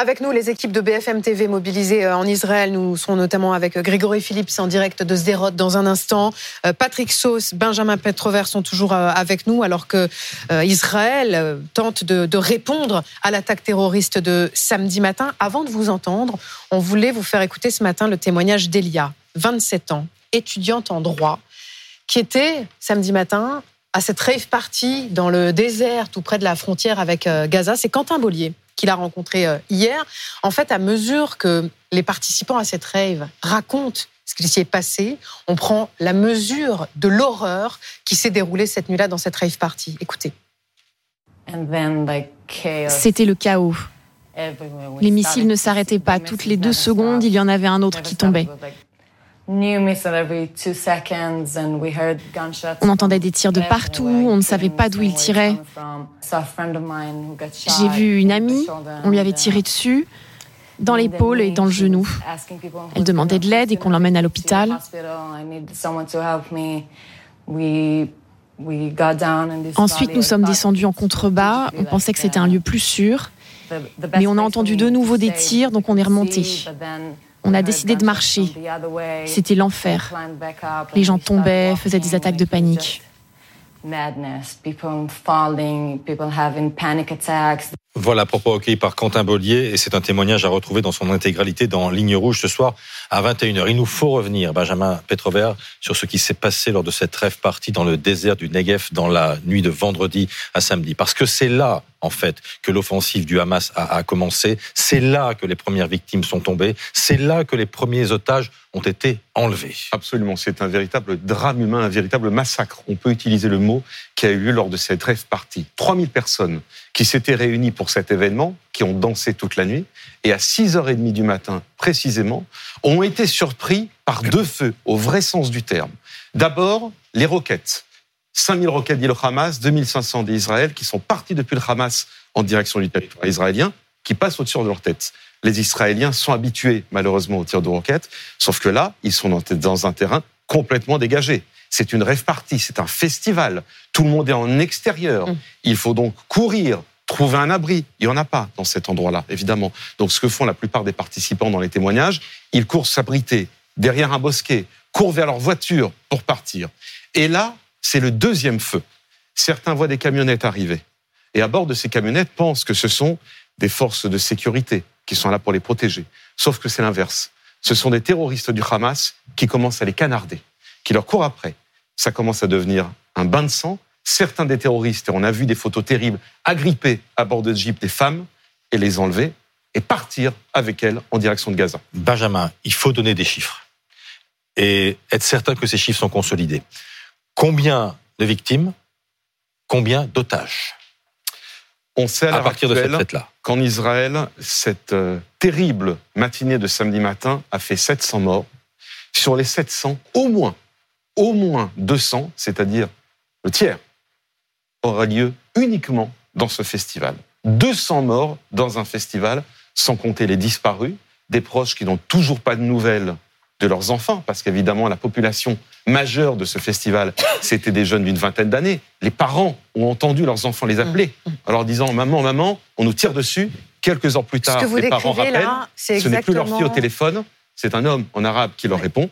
Avec nous, les équipes de BFM TV mobilisées euh, en Israël. Nous serons notamment avec euh, Grégory Phillips en direct de Sderot dans un instant. Euh, Patrick Sauce, Benjamin Petrover sont toujours avec nous alors que Israël tente de, de répondre à l'attaque terroriste de samedi matin. Avant de vous entendre, on voulait vous faire écouter ce matin le témoignage d'Elia, 27 ans, étudiante en droit, qui était samedi matin à cette rave party dans le désert tout près de la frontière avec Gaza. C'est Quentin Bollier qu'il a rencontré euh, hier. En fait, à mesure que les participants à cette rave racontent ce qui s'y est passé, on prend la mesure de l'horreur qui s'est déroulée cette nuit-là dans cette rave party. Écoutez. C'était le chaos. Les missiles ne s'arrêtaient pas. Toutes les deux secondes, il y en avait un autre qui tombait. On entendait des tirs de partout, on ne savait pas d'où ils tiraient. J'ai vu une amie, on lui avait tiré dessus, dans l'épaule et dans le genou. Elle demandait de l'aide et qu'on l'emmène à l'hôpital. Ensuite, nous sommes descendus en contrebas. On pensait que c'était un lieu plus sûr. Mais on a entendu de nouveau des tirs, donc on est remonté. On a décidé de marcher. C'était l'enfer. Les gens tombaient, faisaient des attaques de panique. Voilà, propos recueillis par Quentin Bollier, et c'est un témoignage à retrouver dans son intégralité dans Ligne Rouge ce soir à 21h. Il nous faut revenir, Benjamin Petrover, sur ce qui s'est passé lors de cette rêve partie dans le désert du Negev dans la nuit de vendredi à samedi. Parce que c'est là, en fait, que l'offensive du Hamas a, commencé. C'est là que les premières victimes sont tombées. C'est là que les premiers otages ont été enlevés. Absolument, c'est un véritable drame humain, un véritable massacre. On peut utiliser le mot qui a eu lieu lors de cette rêve partie. 3000 personnes qui s'étaient réunies pour cet événement, qui ont dansé toute la nuit, et à 6h30 du matin précisément, ont été surpris par deux feux, au vrai sens du terme. D'abord, les roquettes. 5000 roquettes dit le Hamas, 2500 d'Israël, qui sont partis depuis le Hamas en direction du territoire israélien, qui passent au-dessus de leur tête les Israéliens sont habitués malheureusement aux tirs de roquettes, sauf que là, ils sont dans un terrain complètement dégagé. C'est une rêve partie, c'est un festival. Tout le monde est en extérieur. Mm. Il faut donc courir, trouver un abri. Il n'y en a pas dans cet endroit-là, évidemment. Donc ce que font la plupart des participants dans les témoignages, ils courent s'abriter derrière un bosquet, courent vers leur voiture pour partir. Et là, c'est le deuxième feu. Certains voient des camionnettes arriver. Et à bord de ces camionnettes pensent que ce sont des forces de sécurité qui sont là pour les protéger. Sauf que c'est l'inverse. Ce sont des terroristes du Hamas qui commencent à les canarder, qui leur courent après. Ça commence à devenir un bain de sang. Certains des terroristes, et on a vu des photos terribles, agripper à bord de jeep des femmes et les enlever et partir avec elles en direction de Gaza. Benjamin, il faut donner des chiffres et être certain que ces chiffres sont consolidés. Combien de victimes? Combien d'otages? On sait à, partir de cette fête-là qu'en Israël, cette euh, terrible matinée de samedi matin a fait 700 morts. Sur les 700, au moins, au moins 200, c'est-à-dire le tiers, aura lieu uniquement dans ce festival. 200 morts dans un festival, sans compter les disparus, des proches qui n'ont toujours pas de nouvelles de leurs enfants, parce qu'évidemment, la population majeure de ce festival, c'était des jeunes d'une vingtaine d'années. Les parents ont entendu leurs enfants les appeler, mm. en leur disant Maman, maman, on nous tire dessus. Quelques heures plus tard, les parents rappellent ce n'est plus leur fille au téléphone, c'est un homme en arabe qui leur répond,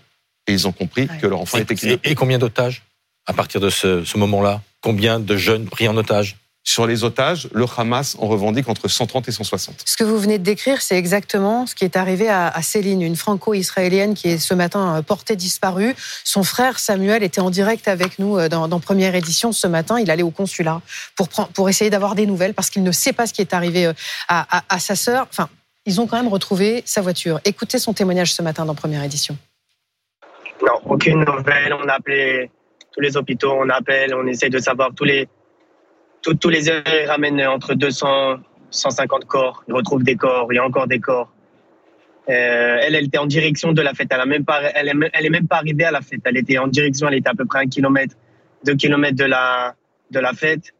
et ils ont compris que leur enfant était kidnappé. Et, combien d'otages à partir de ce moment-là? Combien de jeunes pris en otage? Sur les otages, le Hamas en revendique entre 130 et 160. Ce que vous venez de décrire, c'est exactement ce qui est arrivé à, Céline, une franco-israélienne qui est ce matin euh, portée disparue. Son frère Samuel était en direct avec nous euh, dans, Première Édition ce matin. Il allait au consulat pour, pour essayer d'avoir des nouvelles parce qu'il ne sait pas ce qui est arrivé euh, à, à sa sœur. Enfin, ils ont quand même retrouvé sa voiture. Écoutez son témoignage ce matin dans Première Édition. Non, aucune nouvelle. On a appelé tous les hôpitaux, on appelle, on essaie de savoir tous les tous les heures, ils ramènent entre 200, 150 corps. Ils retrouvent des corps, il y a encore des corps. Euh, elle, elle était en direction de la fête. Elle, a même pas, elle, est, elle est même pas arrivée à la fête. Elle était en direction, elle était à peu près un kilomètre, deux kilomètres de la, de la fête.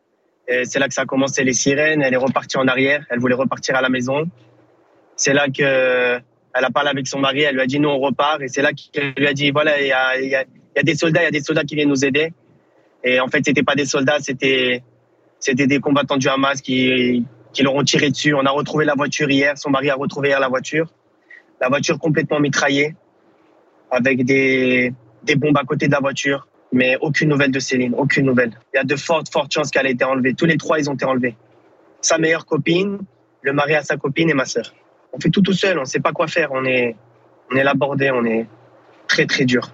C'est là que ça a commencé les sirènes. Elle est repartie en arrière. Elle voulait repartir à la maison. C'est là que elle a parlé avec son mari. Elle lui a dit non, on repart. Et c'est là qu'elle lui a dit voilà, il y a, y, y a, des soldats, il y a des soldats qui viennent nous aider. Et en fait, c'était pas des soldats, c'était c'était des combattants du Hamas qui, qui tiré dessus. On a retrouvé la voiture hier. Son mari a retrouvé hier la voiture. La voiture complètement mitraillée, avec des, des bombes à côté de la voiture. Mais aucune nouvelle de Céline, aucune nouvelle. Il y a de fortes, fortes chances qu'elle ait été enlevée. Tous les trois, ils ont été enlevés. Sa meilleure copine, le mari à sa copine et ma sœur. On fait tout tout seul, on ne sait pas quoi faire. On est, on est labordé, on est très, très dur.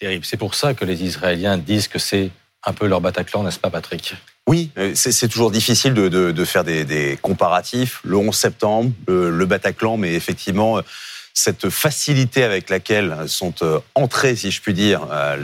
Terrible. C'est pour ça que les Israéliens disent que c'est un peu leur Bataclan, n'est-ce pas, Patrick? Oui, euh, c'est toujours difficile de, faire des, comparatifs. Le 11 septembre, le, Bataclan, mais effectivement, cette facilité avec laquelle sont euh, entrés, si je puis dire, euh,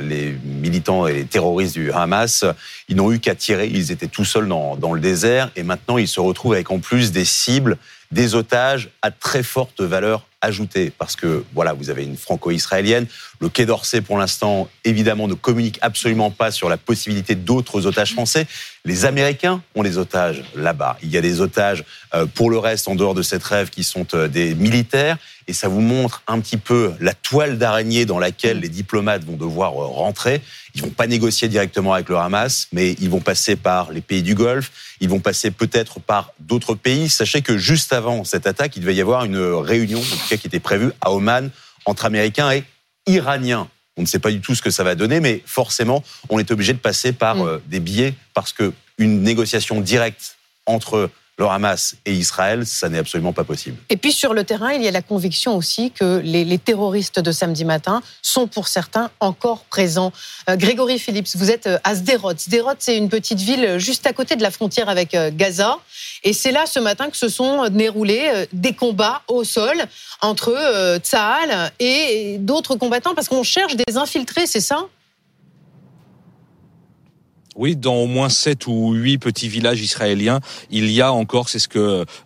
les, militants et les terroristes du Hamas, ils n'ont eu qu'à tirer. Ils étaient tout seuls dans le désert et maintenant ils se retrouvent avec en plus des cibles, des otages à très forte valeur ajouter parce que voilà, vous avez une franco-israélienne. Le Quai d'Orsay, pour l'instant, évidemment, ne communique absolument pas sur la possibilité d'autres otages français. Les Américains ont les otages là-bas. Il y a des otages euh, pour le reste en dehors de cette rêve qui sont euh, des militaires et ça vous montre un petit peu la toile d'araignée dans laquelle les diplomates vont devoir euh, rentrer. Ils vont pas négocier directement avec le Hamas, mais ils vont passer par les pays du Golfe, ils vont passer peut-être par d'autres pays. Sachez que juste avant cette attaque, il devait y avoir une réunion, cas qui était prévue à Oman, entre Américains et Iraniens. On ne sait pas du tout ce que ça va donner, mais forcément, on est obligé de passer par mm. euh, des billets parce que une négociation directe entre le Hamas et Israël, ça n'est absolument pas possible. Et puis sur le terrain, il y a la conviction aussi que les, terroristes de samedi matin sont pour certains encore présents. Euh, Grégory Phillips, vous êtes euh, à Sderot. Sderot, c'est une petite ville juste à côté de la frontière avec euh, Gaza. Et c'est là ce matin que se sont déroulés des combats au sol entre Tsahal et d'autres combattants parce qu'on cherche des infiltrés, c'est ça? Oui, dans au moins sept ou huit petits villages israéliens, il y a encore, c'est ce que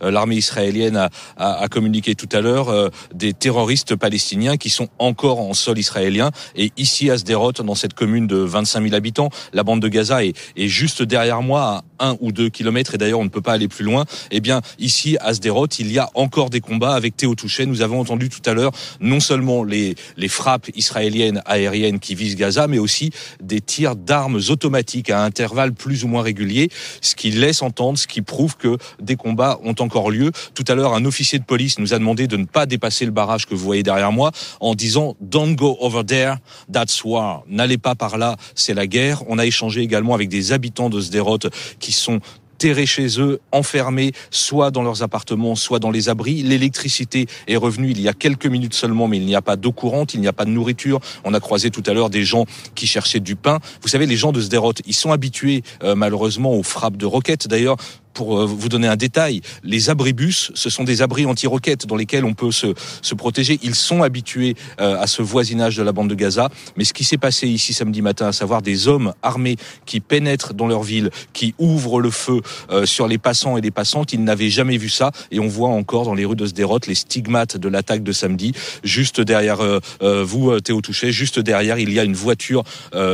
euh, l'armée israélienne a, communiqué tout à l'heure, euh, des terroristes palestiniens qui sont encore en sol israélien. Et ici, à Sderot, dans cette commune de 25 000 habitants, la bande de Gaza est, est juste derrière moi, un ou deux kilomètres, et d'ailleurs on ne peut pas aller plus loin. Eh bien, ici, à Sderot, il y a encore des combats avec Théo Touchet. Nous avons entendu tout à l'heure non seulement les, les frappes israéliennes aériennes qui visent Gaza, mais aussi des tirs d'armes automatiques à intervalles plus ou moins réguliers, ce qui laisse entendre, ce qui prouve que des combats ont encore lieu. Tout à l'heure, un officier de police nous a demandé de ne pas dépasser le barrage que vous voyez derrière moi en disant Don't go over there, that's war. N'allez pas par là, c'est la guerre. On a échangé également avec des habitants de Sderot qui sont terrés chez eux, enfermés, soit dans leurs appartements, soit dans les abris. L'électricité est revenue il y a quelques minutes seulement, mais il n'y a pas d'eau courante, il n'y a pas de nourriture. On a croisé tout à l'heure des gens qui cherchaient du pain. Vous savez, les gens de Sderot, ils sont habitués euh, malheureusement aux frappes de roquettes. D'ailleurs, pour euh, vous donner un détail, les abribus, ce sont des abris anti-roquettes dans lesquels on peut se, se protéger. Ils sont habitués euh, à ce voisinage de la bande de Gaza. Mais ce qui s'est passé ici samedi matin, à savoir des hommes armés qui pénètrent dans leur ville, qui ouvrent le feu euh, sur les passants et les passantes, ils n'avaient jamais vu ça. Et on voit encore dans les rues de Sderot les stigmates de l'attaque de samedi. Juste derrière vous, Théo Touchet, juste derrière, il y a une voiture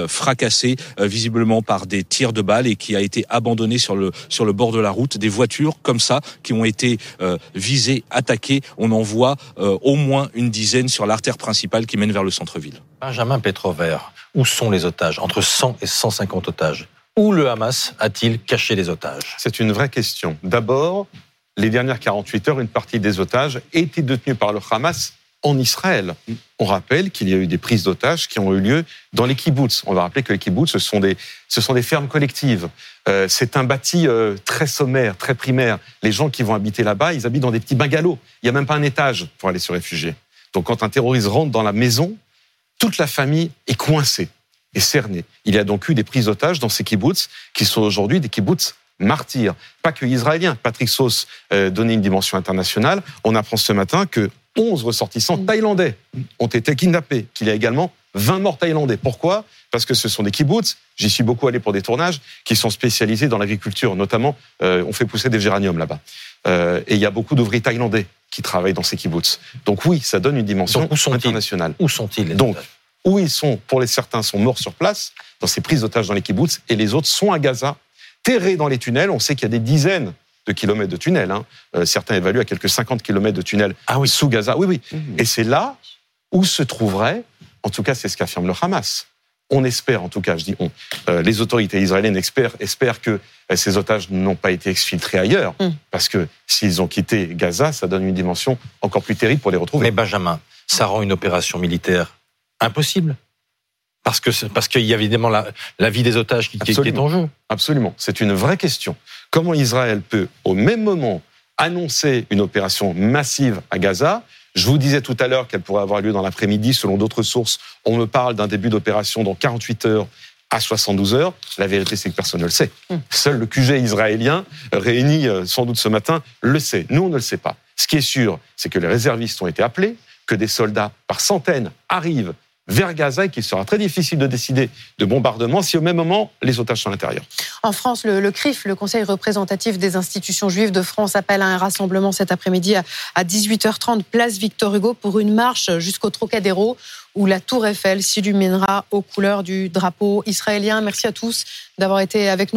fracassée, visiblement par des tirs de balles et qui a été abandonnée sur le, sur le bord de la route, des voitures comme ça qui ont été euh, visées, attaquées. On en voit euh, au moins une dizaine sur l'artère principale qui mène vers le centre-ville. Benjamin Petrovert, où sont les otages? Entre 100 et 150 otages. Où le Hamas a-t-il caché les otages? C'est une vraie question. D'abord, les dernières 48 heures, une partie des otages étaient détenus par le Hamas en Israël. On rappelle qu'il y a eu des prises d'otages qui ont eu lieu dans les kibbutz. On va rappeler que les kibbutz, ce sont des, ce sont des fermes collectives. Euh, c'est un bâti euh, très sommaire, très primaire. Les gens qui vont habiter là-bas, ils habitent dans des petits bungalows. Il n'y a même pas un étage pour aller se réfugier. Donc quand un terroriste rentre dans la maison, toute la famille est coincée et cernée. Il y a donc eu des prises d'otages dans ces kibbutz qui sont aujourd'hui des kibbutz martyrs. Pas que israéliens. Patrick Sauce euh, donnait une dimension internationale. On apprend ce matin que 11 ressortissants thaïlandais ont été kidnappés, qu'il y a également 20 morts thaïlandais. Pourquoi? Parce que ce sont des kibbutz, j'y suis beaucoup allé pour des tournages, qui sont spécialisés dans l'agriculture, notamment euh, on fait pousser des géraniums là-bas. Euh, et il y a beaucoup d'ouvriers thaïlandais qui travaillent dans ces kibbutz. Donc oui, ça donne une dimension internationale. Où sont-ils Donc, où ils sont, pour les certains, sont morts sur place, dans ces prises d'otages dans les kibbutz, et les autres sont à Gaza, terrés dans les tunnels. On sait qu'il y a des dizaines de kilomètres de tunnels. Hein. Euh, certains évaluent à quelques 50 kilomètres de tunnels ah oui. sous Gaza. Oui, oui. Mmh. Et c'est là où se trouverait, en tout cas c'est ce qu'affirme le Hamas, On espère, en tout cas, je dis on, euh, les autorités israéliennes espèrent, espèrent que euh, ces otages n'ont pas été exfiltrés ailleurs, Mm. parce que s'ils ont quitté Gaza, ça donne une dimension encore plus terrible pour les retrouver. Mais Benjamin, ça rend une opération militaire impossible. Parce que parce qu'il y a évidemment la, la vie des otages qui, qui- est en jeu. Absolument, c'est une vraie question. Comment Israël peut, au même moment, annoncer une opération massive à Gaza? Je vous disais tout à l'heure qu'elle pourrait avoir lieu dans l'après-midi, selon d'autres sources. On me parle d'un début d'opération dans 48 heures à 72 heures. La vérité, c'est que personne ne le sait. Mm. Seul le QG israélien, euh, réuni euh, sans doute ce matin, le sait. Nous, on ne le sait pas. Ce qui est sûr, c'est que les réservistes ont été appelés, que des soldats par centaines arrivent vers Gaza et qu'il sera très difficile de décider de bombardement si au même moment les otages sont à l'intérieur. En France, le, CRIF, le Conseil représentatif des institutions juives de France, appelle à un rassemblement cet après-midi à, à 18h30, place Victor Hugo, pour une marche jusqu'au Trocadéro, où la Tour Eiffel s'illuminera aux couleurs du drapeau israélien. Merci à tous d'avoir été avec nous.